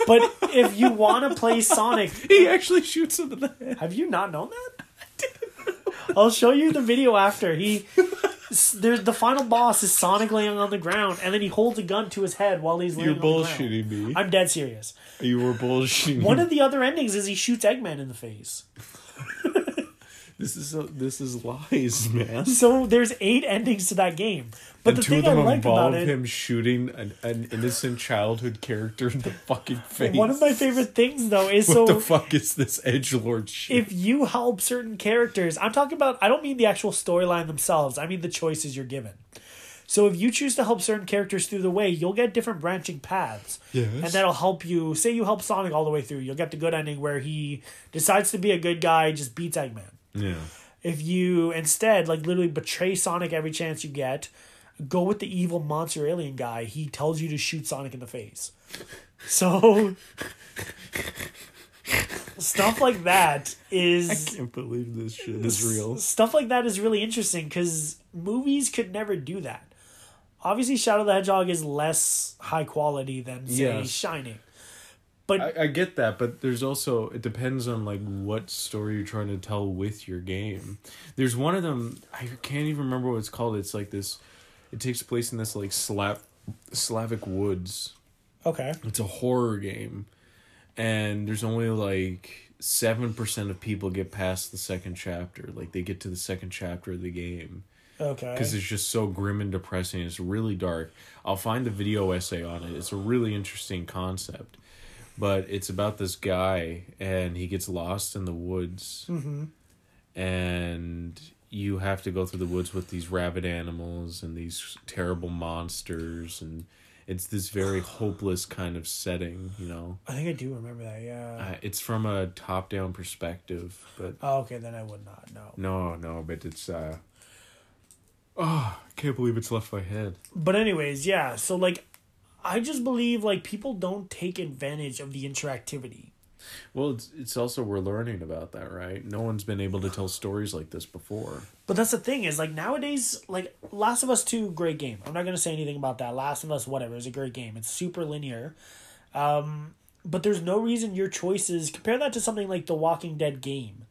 But if you want to play Sonic, He actually shoots him in the head. have you not known that? I'll show you the video after. He there's the final boss is Sonic laying on the ground, and then he holds a gun to his head while he's laying You're on the ground. bullshitting me. I'm dead serious. You were bullshitting. Me. One of the other endings is he shoots Eggman in the face. This is a, this is lies, man. So there's eight endings to that game. But and the two of thing I them like involve about it, him shooting an, an innocent childhood character in the fucking face. one of my favorite things though is What so the fuck is this edge lord shit? if you help certain characters, I'm talking about, I don't mean the actual storyline themselves, I mean the choices you're given. So if you choose to help certain characters through the way, you'll get different branching paths. Yes. And that'll help you. Say you help Sonic all the way through, you'll get the good ending where he decides to be a good guy, just beats Eggman. Yeah. If you instead, like, literally betray Sonic every chance you get, go with the evil monster alien guy, he tells you to shoot Sonic in the face. So. Stuff like that is I Can't believe this shit is real. stuff like that is really interesting because movies could never do that. Obviously, Shadow the Hedgehog is less high quality than say Yes. Shining. But I, I get that, but there's also it depends on like what story you're trying to tell with your game. There's one of them I can't even remember what it's called. It's like this. It takes place in this like Slav Slavic woods. okay, It's a horror game, and there's only like seven percent of people get past the second chapter. Like they get to the second chapter of the game okay, because it's just so grim and depressing. It's really dark. I'll find the video essay on it. It's a really interesting concept, but it's about this guy and he gets lost in the woods, hmm and you have to go through the woods with these rabid animals and these terrible monsters and. It's this very hopeless kind of setting, you know. I think I do remember that. Yeah. Uh, it's from a top-down perspective, but oh, okay, then I would not know. no, no, but it's uh. Oh, I can't believe it's left my head. But anyways, yeah. So like, I just believe like people don't take advantage of the interactivity. Well, it's it's also we're learning about that, right? No one's been able to tell stories like this before. But that's the thing is like nowadays, like Last of Us Two, great game. I'm not gonna say anything about that. Last of Us, whatever, is a great game. It's super linear, um, but there's no reason your choices compare that to something like the Walking Dead game,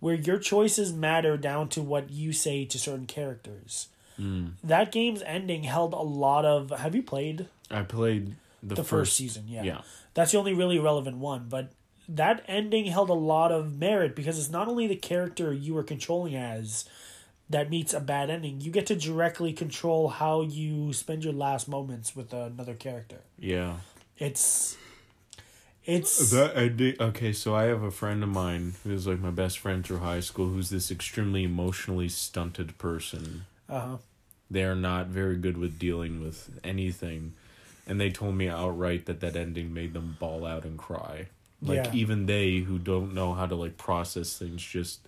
where your choices matter down to what you say to certain characters. That game's ending held a lot of. Have you played I played the, the first, season? Yeah. Yeah. That's the only really relevant one, but that ending held a lot of merit because it's not only the character you were controlling as that meets a bad ending, you get to directly control how you spend your last moments with another character. Yeah. It's it's That ending. Okay, so I have a friend of mine who's like my best friend through high school, who's this extremely emotionally stunted person. uh huh. They're not very good with dealing with anything, and they told me outright that that ending made them ball out and cry. Like Yeah. even they who don't know how to like process things just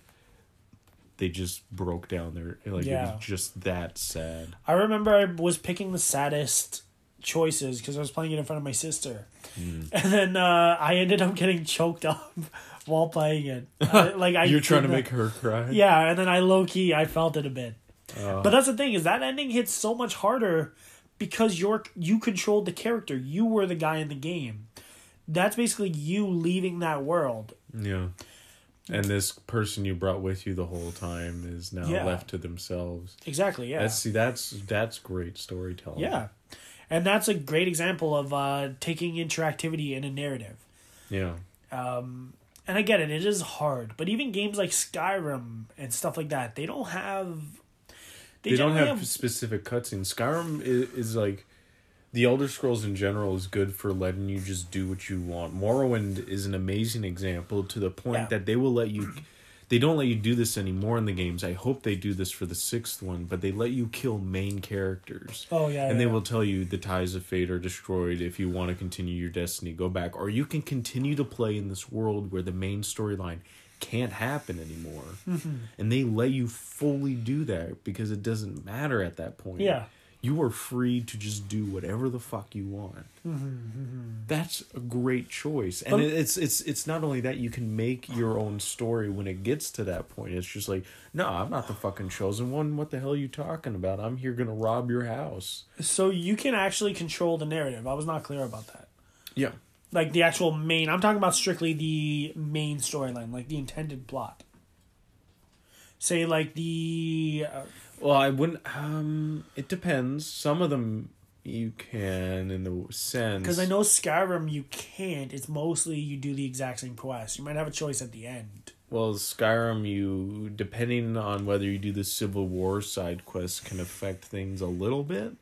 they just broke down there like it was just that sad. I remember I was picking the saddest choices because I was playing it in front of my sister, and then uh, I ended up getting choked up while playing it. I, like I You're trying to did make her cry. Yeah, and then I low key I felt it a bit. Uh, But that's the thing is that ending hits so much harder because you're you controlled the character. You were the guy in the game. That's basically you leaving that world. yeah. And this person you brought with you the whole time is now Yeah. left to themselves. Exactly. Yeah. That's see that's that's great storytelling. yeah. And that's a great example of uh, taking interactivity in a narrative. Yeah. Um, and I get it; it is hard. But even games like Skyrim and stuff like that, they don't have. They, don't generally have, specific cutscenes. Skyrim is, is like the Elder Scrolls in general is good for letting you just do what you want. Morrowind is an amazing example to the point Yeah. that they will let you they don't let you do this anymore in the games. I hope they do this for the sixth one, but they let you kill main characters. Oh yeah. and they yeah. will tell you the ties of fate are destroyed if you want to continue your destiny go back or you can continue to play in this world where the main storyline can't happen anymore Mm-hmm. and they let you fully do that because it doesn't matter at that point Yeah. you are free to just do whatever the fuck you want. That's a great choice, and it, it's it's it's not only that you can make your own story when it gets to that point. It's just like, no, I'm not the fucking chosen one. What the hell are you talking about? I'm here gonna rob your house. So you can actually control the narrative. I was not clear about that. Yeah, Like the actual main. I'm talking about strictly the main storyline, like the intended plot. Say like the uh, Well, I wouldn't. Um, it depends. Some of them you can, in the sense, because I know Skyrim you can't. It's mostly you do the exact same quest. You might have a choice at the end. Well, Skyrim, you depending on whether you do the Civil War side quest can affect things a little bit.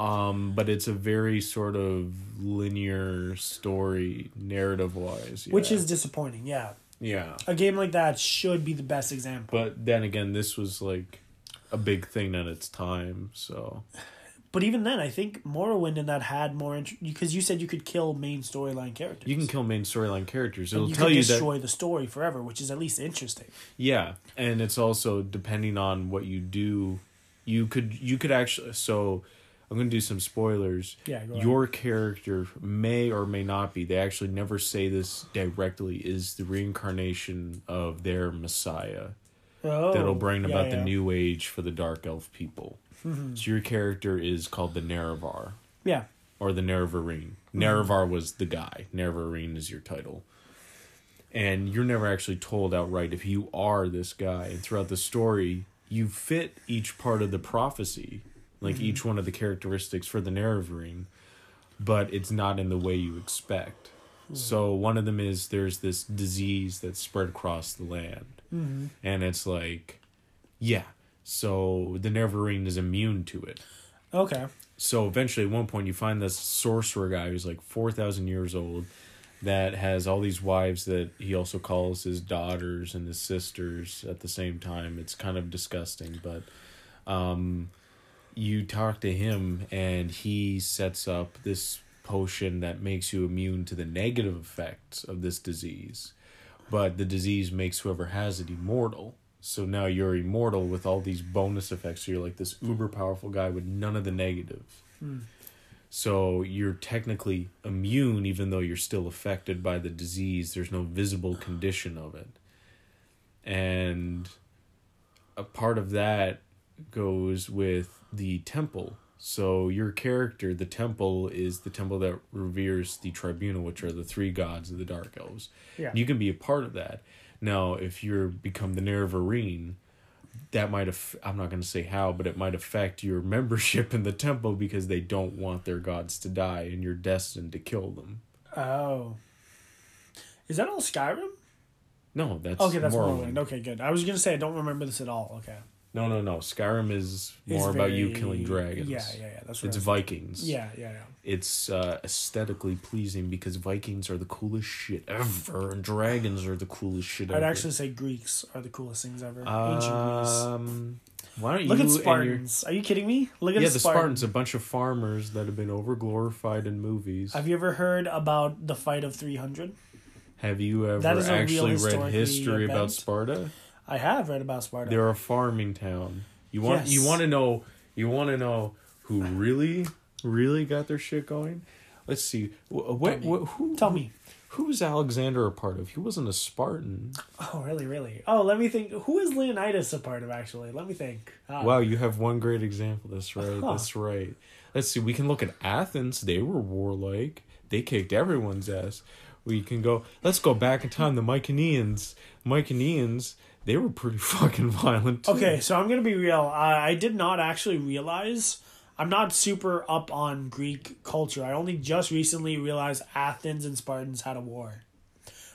Um, but it's a very sort of linear story, narrative wise, Which is disappointing, yeah. yeah. A game like that should be the best example. But then again, this was like a big thing at its time, so But even then, I think Morrowind and that had more interest because you said you could kill main storyline characters. you can kill main storyline characters. It'll you tell can you that destroy the story forever, which is at least interesting. Yeah, and it's also depending on what you do. You could you could actually so I'm going to do some spoilers. Yeah, go ahead. Your character may or may not be. They actually never say this directly. Is the reincarnation of their messiah Oh, that'll bring yeah, about the new age for the dark elf people. Mm-hmm. So your character is called the Nerevar Yeah, or the Nerevarine. Nerevar was the guy. Nerevarine is your title. And you're never actually told outright if you are this guy. And throughout the story, you fit each part of the prophecy, like mm-hmm. each one of the characteristics for the Nerevarine, but it's not in the way you expect. Hmm. So one of them is there's this disease that's spread across the land. Mm-hmm. And it's like, yeah. So the Nerevarine is immune to it okay. so eventually at one point you find this sorcerer guy who's like 4000 years old that has all these wives that he also calls his daughters and his sisters at the same time it's kind of disgusting but um you talk to him and he sets up this potion that makes you immune to the negative effects of this disease but the disease makes whoever has it immortal. So now you're immortal with all these bonus effects. So you're like this uber powerful guy with none of the negative. Hmm. So you're technically immune, even though you're still affected by the disease. There's no visible condition of it. And a part of that goes with the temple. So your character, the temple, is the temple that reveres the tribunal, which are the three gods of the dark elves. Yeah. You can be a part of that. Now, if you're become the Nerevarine, that might have I'm not going to say how, but it might affect your membership in the temple because they don't want their gods to die and you're destined to kill them. Oh, is that all Skyrim? No, that's Okay, that's Morrowind. Morrowind. Okay, good. I was gonna say I don't remember this at all. Okay, No, no, no. Skyrim is more about you killing dragons. Yeah, yeah, yeah. That's what It's Vikings. Yeah, yeah, yeah. It's uh, aesthetically pleasing because Vikings are the coolest shit ever, and dragons are the coolest shit ever. I'd actually say Greeks are the coolest things ever. Ancient Greece. Um, why don't you Look at and your- Spartans. Are you kidding me? Look at yeah, the Spartan. Spartans, a bunch of farmers that have been overglorified in movies. Have you ever heard about the fight of 300? Have you ever That is a real actually read history about. Sparta? I have read about Sparta. They're a farming town. You want you want to know you want to know who really really got their shit going? Let's see. Wh- What, Tell what who Tell me. who was Alexander a part of? He wasn't a Spartan. Oh, really, really? Oh, let me think. Who is Leonidas a part of, actually? Let me think. Ah. Wow, you have one great example. That's right. Huh. That's right. Let's see. We can look at Athens. They were warlike. They kicked everyone's ass. We can go. Let's go back in time. The Mycenaeans. Mycenaeans. They were pretty fucking violent. Too. Okay, so I'm gonna be real. I, I did not actually realize. I'm not super up on Greek culture. I only just recently realized Athens and Spartans had a war.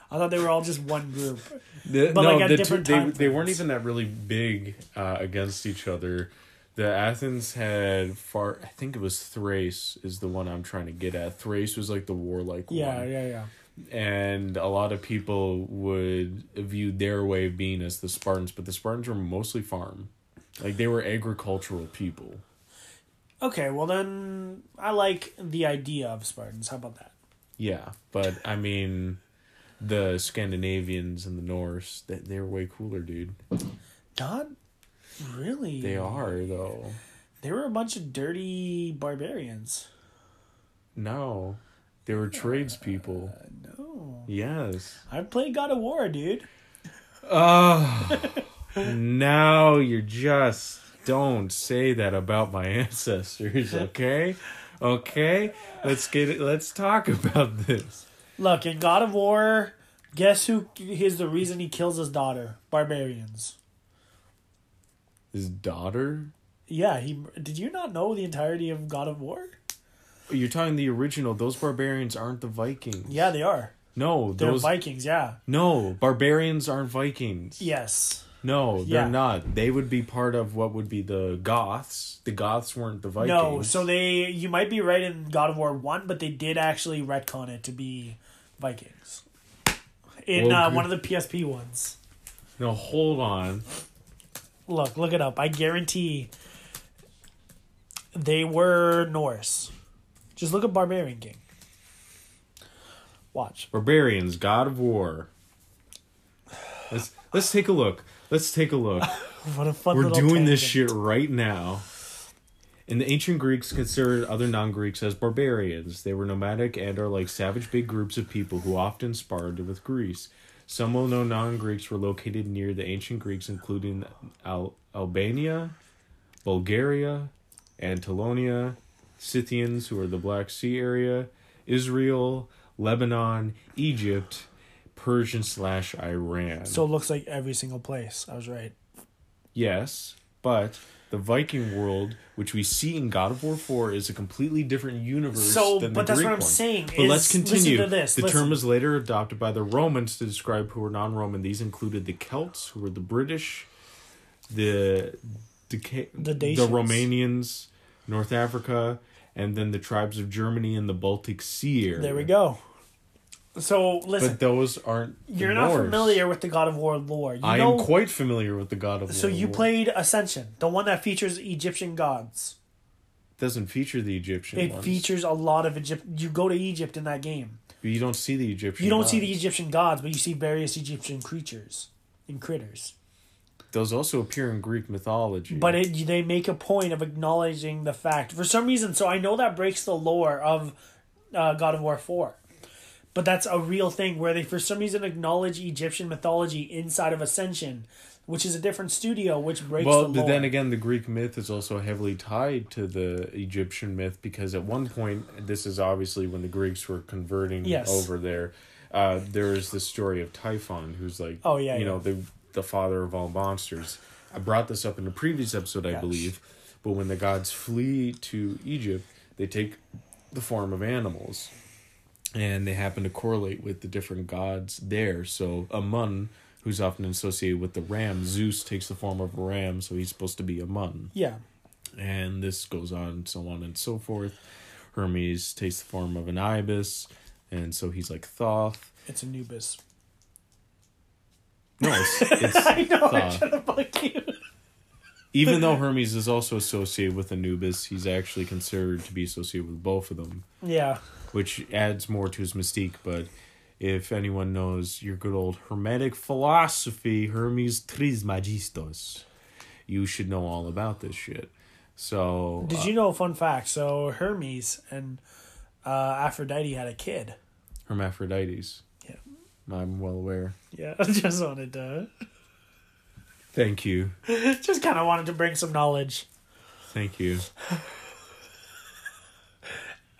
I thought they were all just one group. The, But, no, like, at the different two, they they weren't even that really big uh, against each other. The Athens had far. I think it was Thrace is the one I'm trying to get at. Thrace was like the warlike Yeah, one. yeah, yeah. And a lot of people would view their way of being as the Spartans, but the Spartans were mostly farm, like they were agricultural people. Okay, well then I like the idea of Spartans. How about that? Yeah, but I mean, the Scandinavians and the Norse, they they're way cooler, dude. Not really. They are though. They were a bunch of dirty barbarians. No, they were tradespeople. Uh, Yes. I played God of War, dude. Oh, now you're just don't say that about my ancestors, okay? Okay, let's get it. Let's talk about this. Look, in God of War, guess who is the reason he kills his daughter? Barbarians. His daughter. Yeah, he did you not know the entirety of God of War? You're talking the original. Those barbarians aren't the Vikings. Yeah, they are. No, They're those Vikings, yeah. no barbarians aren't Vikings. Yes. No, they're Yeah. not. They would be part of what would be the Goths. The Goths weren't the Vikings. No, so they you might be right in God of War 1, but they did actually retcon it to be Vikings. In Well, uh, one of the PSP ones. no, hold on. Look, look it up. I guarantee they were Norse. Just look at Barbarian King. Watch. Barbarians, God of War. Let's let's take a look. Let's take a look. What a fun We're doing this shit right now. And the ancient Greeks considered other non-Greeks as barbarians. They were nomadic and are like savage big groups of people who often sparred with Greece. Some well-known non-Greeks were located near the ancient Greeks, including Al- Albania, Bulgaria, Antilonia, Scythians, who are the Black Sea area, Israel, Lebanon, Egypt, Persian slash Iran. So it looks like every single place. I was right. Yes, but the Viking world, which we see in God of War 4, is a completely different universe So, than but the that's Greek what I'm one. saying. But let's is- listen continue. to this, the listen. term was later adopted by the Romans to describe who were non-Roman. These included the Celts, who were the British, the Deca- The the Romanians, North Africa, and then the tribes of Germany and the Baltic Sea area. There we go. So listen, But those aren't. you're not Norse. familiar with the God of War lore. You I know, am quite familiar with the God of so War. So you played Ascension, the one that features Egyptian gods. doesn't feature the Egyptian It ones. features a lot of Egypt. You go to Egypt in that game. You don't see the Egyptian. You don't see the. Egyptian gods, but you see various Egyptian creatures and critters. Those also appear in Greek mythology. But it, they make a point of acknowledging the fact for some reason. So I know that breaks the lore of uh, God of War Four, but that's a real thing where they for some reason acknowledge Egyptian mythology inside of Ascension, which is a different studio, which breaks well, the then again, the Greek myth is also heavily tied to the Egyptian myth because at one point, this is obviously when the Greeks were converting Yes. over there. Uh, there is the story of Typhon, who's like, Oh, yeah, you yeah. know, the the father of all monsters. I brought this up in a previous episode, I Yes. believe. But when the gods flee to Egypt, they take the form of animals. and they happen to correlate with the different gods there. So Amun, who's often associated with the ram, Zeus takes the form of a ram, so he's supposed to be Amun. Yeah. And this goes on, so on and so forth. Hermes takes the form of an ibis, and so he's like Thoth. It's Anubis. No, it's, it's I know. I Thoth. should have fucked you. Even though Hermes is also associated with Anubis, he's actually considered to be associated with both of them. Yeah. which adds more to his mystique. But if anyone knows your good old Hermetic philosophy, Hermes Trismegistos, you should know all about this shit. So, Did you know? A fun fact. So Hermes and uh, Aphrodite had a kid. Hermaphrodites. I'm well aware. Yeah. I just wanted to. Thank you. Just kind of wanted to bring some knowledge. Thank you.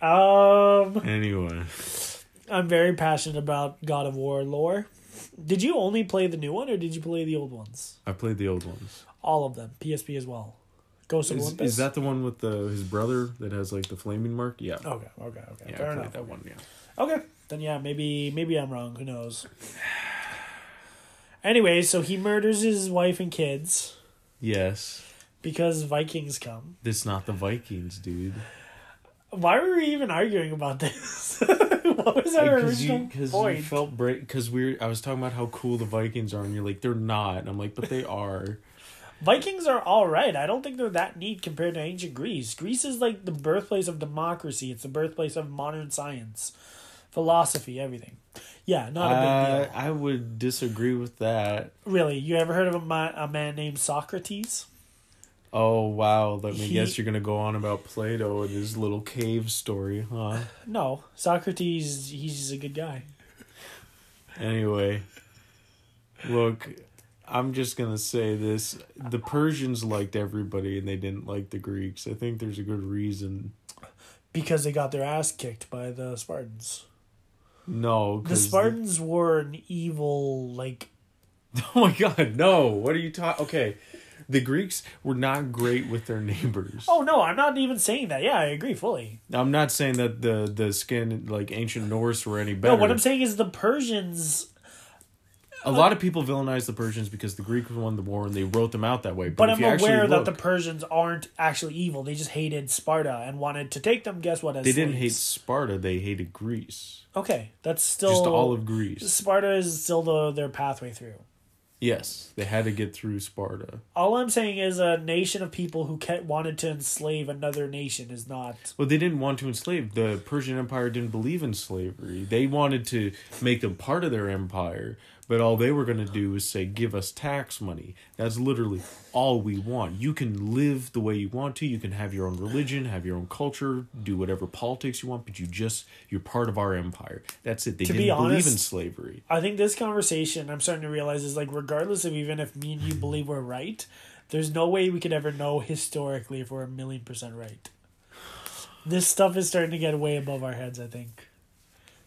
Um, Anyway, I'm very passionate about God of War lore. Did you only play the new one, or did you play the old ones? I played the old ones. All of them, PSP as well. Ghost of Is, Olympus. is that the one with the his brother that has like the flaming mark? Yeah. Okay. Okay. Okay. yeah, Fair I played enough. that one. Yeah. Okay. Then yeah, maybe maybe I'm wrong. Who knows? Anyway, so he murders his wife and kids Yes. because Vikings come. This not the Vikings, dude. Why were we even arguing about this? what was our because you original because point? you felt break because we're I was talking about how cool the Vikings are and you're like they're not and I'm like but they are Vikings are all right. I don't think they're that neat compared to ancient Greece. Greece is like the birthplace of democracy. It's the birthplace of modern science, philosophy, everything. Yeah, not a big uh, deal. I would disagree with that. Really, you ever heard of a, ma- a man named Socrates? Oh wow! Let me He- guess, you're gonna go on about Plato and his little cave story, huh? No, Socrates. He's a good guy. Anyway, look, I'm just gonna say this: the Persians liked everybody, and they didn't like the Greeks. I think there's a good reason. because they got their ass kicked by the Spartans. No, the Spartans were an evil, like oh my God, no! What are you talking? Okay, the Greeks were not great with their neighbors. oh no, I'm not even saying that. Yeah, I agree fully. I'm not saying that the the skin like ancient Norse were any better. No, what I'm saying is the Persians. A lot of people villainize the Persians because the Greeks won the war and they wrote them out that way. But, But if I'm you actually aware that look, the Persians aren't actually evil. They just hated Sparta and wanted to take them. Guess what? As they didn't hate slaves. Sparta; they hated Greece. Okay, that's still Just all of Greece. Sparta is still the, their pathway through. Yes, they had to get through Sparta. All I'm saying is a nation of people who kept, wanted to enslave another nation is not. Well, they didn't want to enslave. The Persian Empire didn't believe in slavery. They wanted to make them part of their empire, but all they were going to do is say, "Give us tax money." That's literally all we want. You can live the way you want to. You can have your own religion, have your own culture, do whatever politics you want, but you just you're part of our empire. That's it. They To be didn't believe in slavery. I think this conversation, I'm starting to realize, is like regardless of even if me and you believe we're right, there's no way we could ever know historically if we're a million percent right. This stuff is starting to get way above our heads. I think.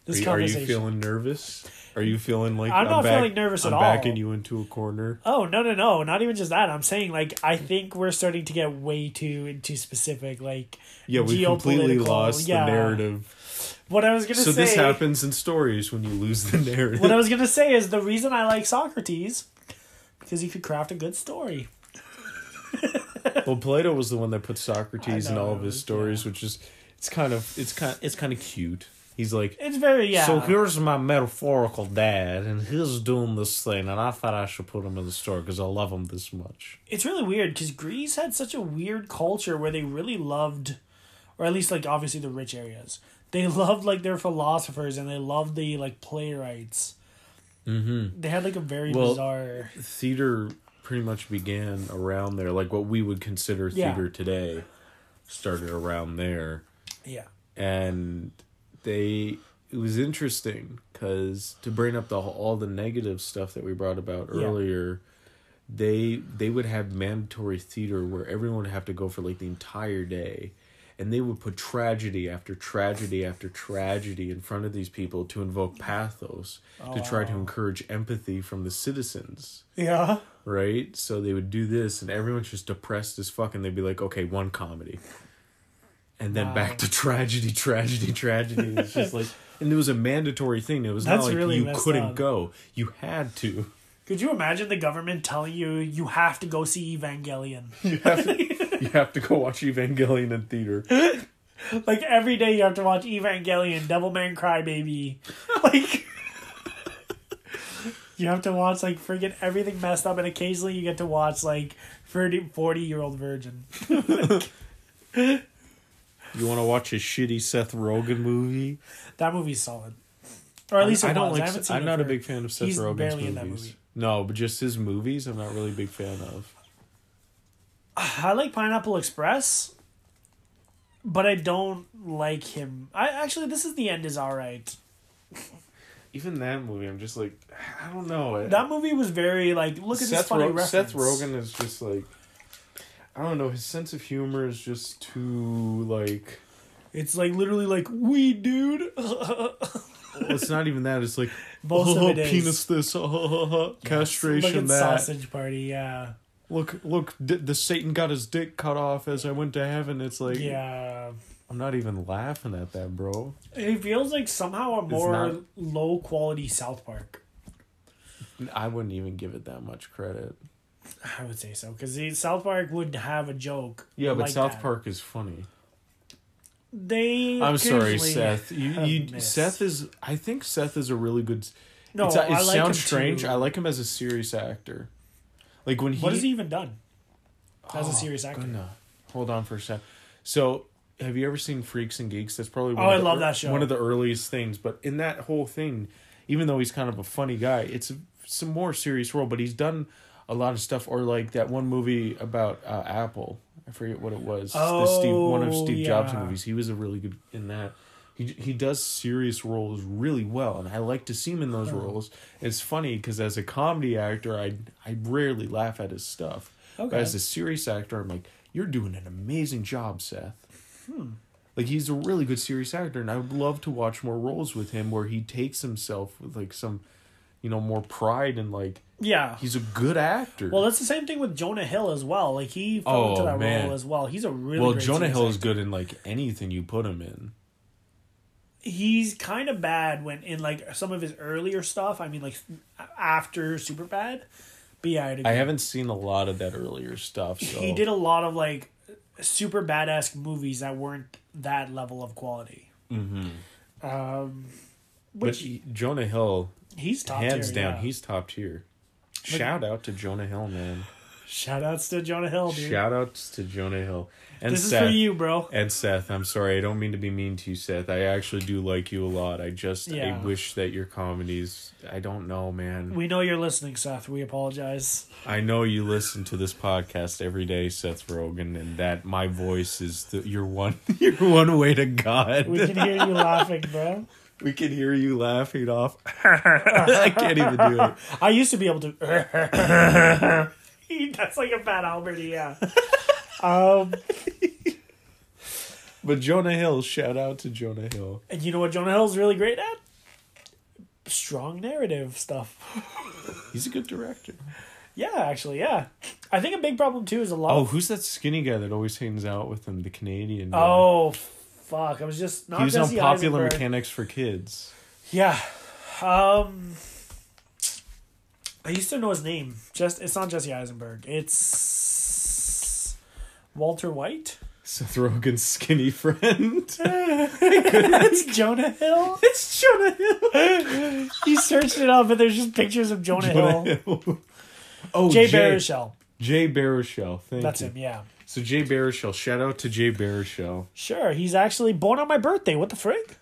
This Are you, are you feeling nervous? Are you feeling like I'm not back- feeling nervous I'm at all. backing you into a corner. Oh no no no! Not even just that. I'm saying like I think we're starting to get way too into specific like Yeah, we completely lost yeah. the narrative. What I was gonna So say. this happens in stories when you lose the narrative. What I was gonna say is the reason I like Socrates because he could craft a good story. well, Plato was the one that put Socrates in all of his stories, which is it's kind of it's kind it's kind of cute. He's like, It's very yeah. So here's my metaphorical dad, and he's doing this thing, and I thought I should put him in the story because I love him this much. it's really weird because Greece had such a weird culture where they really loved, or at least like obviously the rich areas. They loved like their philosophers and they loved the like playwrights. Mm-hmm. They had like a very Well, bizarre. theater pretty much began around there, like what we would consider Yeah. theater today, started around there, Yeah. and they it was interesting because to bring up the all the negative stuff that we brought about Yeah. earlier they they would have mandatory theater where everyone would have to go for like the entire day and they would put tragedy after tragedy after tragedy in front of these people to invoke pathos to try to oh. encourage empathy from the citizens Yeah. right? So they would do this, and everyone's just depressed as fuck, and they'd be like, okay, one comedy. And then Wow. back to tragedy, tragedy, tragedy. It's just like, and it was a mandatory thing. It was That's not like really you couldn't up. go. You had to. Could you imagine the government telling you you have to go see Evangelion? You have to, you have to go watch Evangelion in theater. like every day you have to watch Evangelion, Devilman Crybaby. Like you have to watch like friggin' everything messed up and occasionally you get to watch like 30 40 year old virgin. You want to watch a shitty Seth Rogen movie? That movie's solid. Or at least it I don't was. Like. I'm it not a big fan of Seth Rogen's movies. in that movie. No, but just his movies, I'm not really a big fan of. I like Pineapple Express, but I don't like him. I actually this is the end is all right. Even that movie, I'm just like, I don't know. That movie was very like look at this funny reference. Seth Rogen is just like I don't know, his sense of humor is just too like It's like literally like we dude. well, it's not even that, it's like of oh, penis this, oh, oh, oh, oh, castration Look at that. Sausage Party, yeah, Look look d- the Satan got his dick cut off as I went to heaven. It's like yeah. I'm not even laughing at that, bro. It feels like somehow a more not- low quality South Park. I wouldn't even give it that much credit. I would say so because South Park would have a joke. Yeah, but like South that. Park is funny. They. I'm sorry, Seth. You, you missed. Seth is. I think Seth is a really good. No, it's, it I like sounds strange. too. I like him as a serious actor. Like when he. What has he even done? As a Oh, serious actor. goodness. Hold on for a sec. So, have you ever seen Freaks and Geeks? That's probably oh, one Oh, of I the love that show. One of the earliest things, but in that whole thing, even though he's kind of a funny guy, it's a, some more serious role. But he's done a lot of stuff, or like that one movie about uh, Apple. I forget what it was. the Steve, one of Oh, Steve Jobs movies. He was a really good in that. He he does serious roles really well, and I like to see him in those roles. It's funny because as a comedy actor, I I rarely laugh at his stuff. But Okay. as a serious actor, I'm like, you're doing an amazing job, Seth. Hmm. Like he's a really good serious actor, and I would love to watch more roles with him where he takes himself with like some, you know, more pride and like Yeah. he's a good actor. Well, that's the same thing with Jonah Hill as well. Like he fell into Oh, that man. role as well. He's a really well, Jonah Hill is good in like anything you put him in. He's kind of bad when in like some of his earlier stuff. I mean, like after Superbad. But yeah, I'd I haven't seen a lot of that earlier stuff. So. he did a lot of like super badass movies that weren't that level of quality. Mm-hmm. Um, but he- Jonah Hill, he's top hands tier, down, yeah. he's top tier. Shout out to Jonah Hill, man. Shout outs to Jonah Hill, dude. Shout outs to Jonah Hill. And this Seth. is for you, bro. And Seth, I'm sorry, I don't mean to be mean to you, Seth. I actually do like you a lot. I just Yeah. I wish that your comedies I don't know, man. We know you're listening, Seth. We apologize. I know you listen to this podcast every day, Seth Rogen, and that my voice is the, your one your one way to God. We can hear you laughing, bro. We can hear you laughing off. I can't even do it. I used to be able to. That's like a bad Albert, yeah. Um, But Jonah Hill, shout out to Jonah Hill. and you know what Jonah Hill's really great at? Strong narrative stuff. He's a good director. Yeah, actually, yeah. I think a big problem too is a lot. Oh, who's that skinny guy that always hangs out with him? The Canadian. guy? Oh, fuck! I was just not he was on Popular Eisenberg. Mechanics for Kids. Yeah. Um I used to know his name. Just it's not Jesse Eisenberg. It's Walter White. Seth Rogen's skinny friend. It's Jonah Hill. it's Jonah Hill. He searched it up, and there's just pictures of Jonah, Hill. Hill. oh, Jay Jay Baruchel. Jay Baruchel. Thank That's you. him. Yeah. So Jay Baruchel. Shout out to Jay Baruchel. Sure. He's actually born on my birthday. What the frick?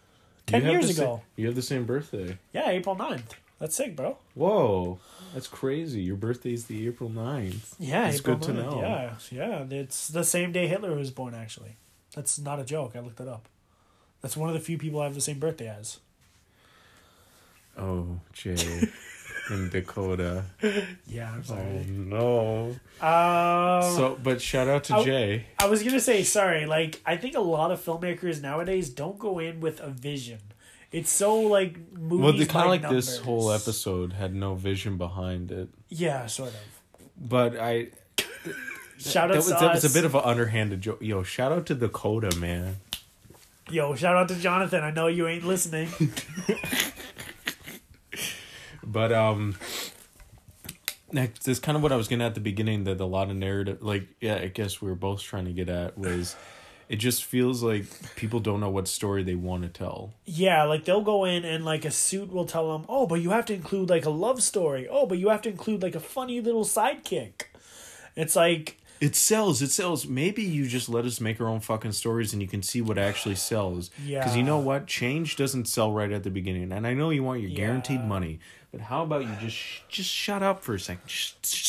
Ten years the sa- ago. you have the same birthday. Yeah, April 9th. That's sick, bro. Whoa, that's crazy. Your birthday is the April 9th. Yeah, It's good to know. Yeah, yeah. It's the same day Hitler was born. Actually, that's not a joke. I looked it up. That's one of the few people I have the same birthday as. Oh, Jay and Dakota. Yeah, I'm Oh no. Um, So, but shout out to I- Jay. I was gonna say sorry. Like I think a lot of filmmakers nowadays don't go in with a vision. It's so like movies. Well, the kind of like this whole episode had no vision behind it, Yeah, sort of. but I Shout that out was, to that was a bit of an underhanded joke. Yo, shout out to Dakota, man. Yo, shout out to Jonathan. I know you ain't listening. But um, next, that's kind of what I was getting at the beginning. That a lot of narrative, like yeah, I guess we were both trying to get at was, it just feels like people don't know what story they want to tell. yeah, like they'll go in and like a suit will tell them, oh, but you have to include like a love story. Oh, but you have to include like a funny little sidekick. It's like It sells. It sells. Maybe you just let us make our own fucking stories, and you can see what actually sells. Yeah. Because you know what, change doesn't sell right at the beginning. And I know you want your guaranteed Yeah. money, but how about you just just shut up for a second? Just, just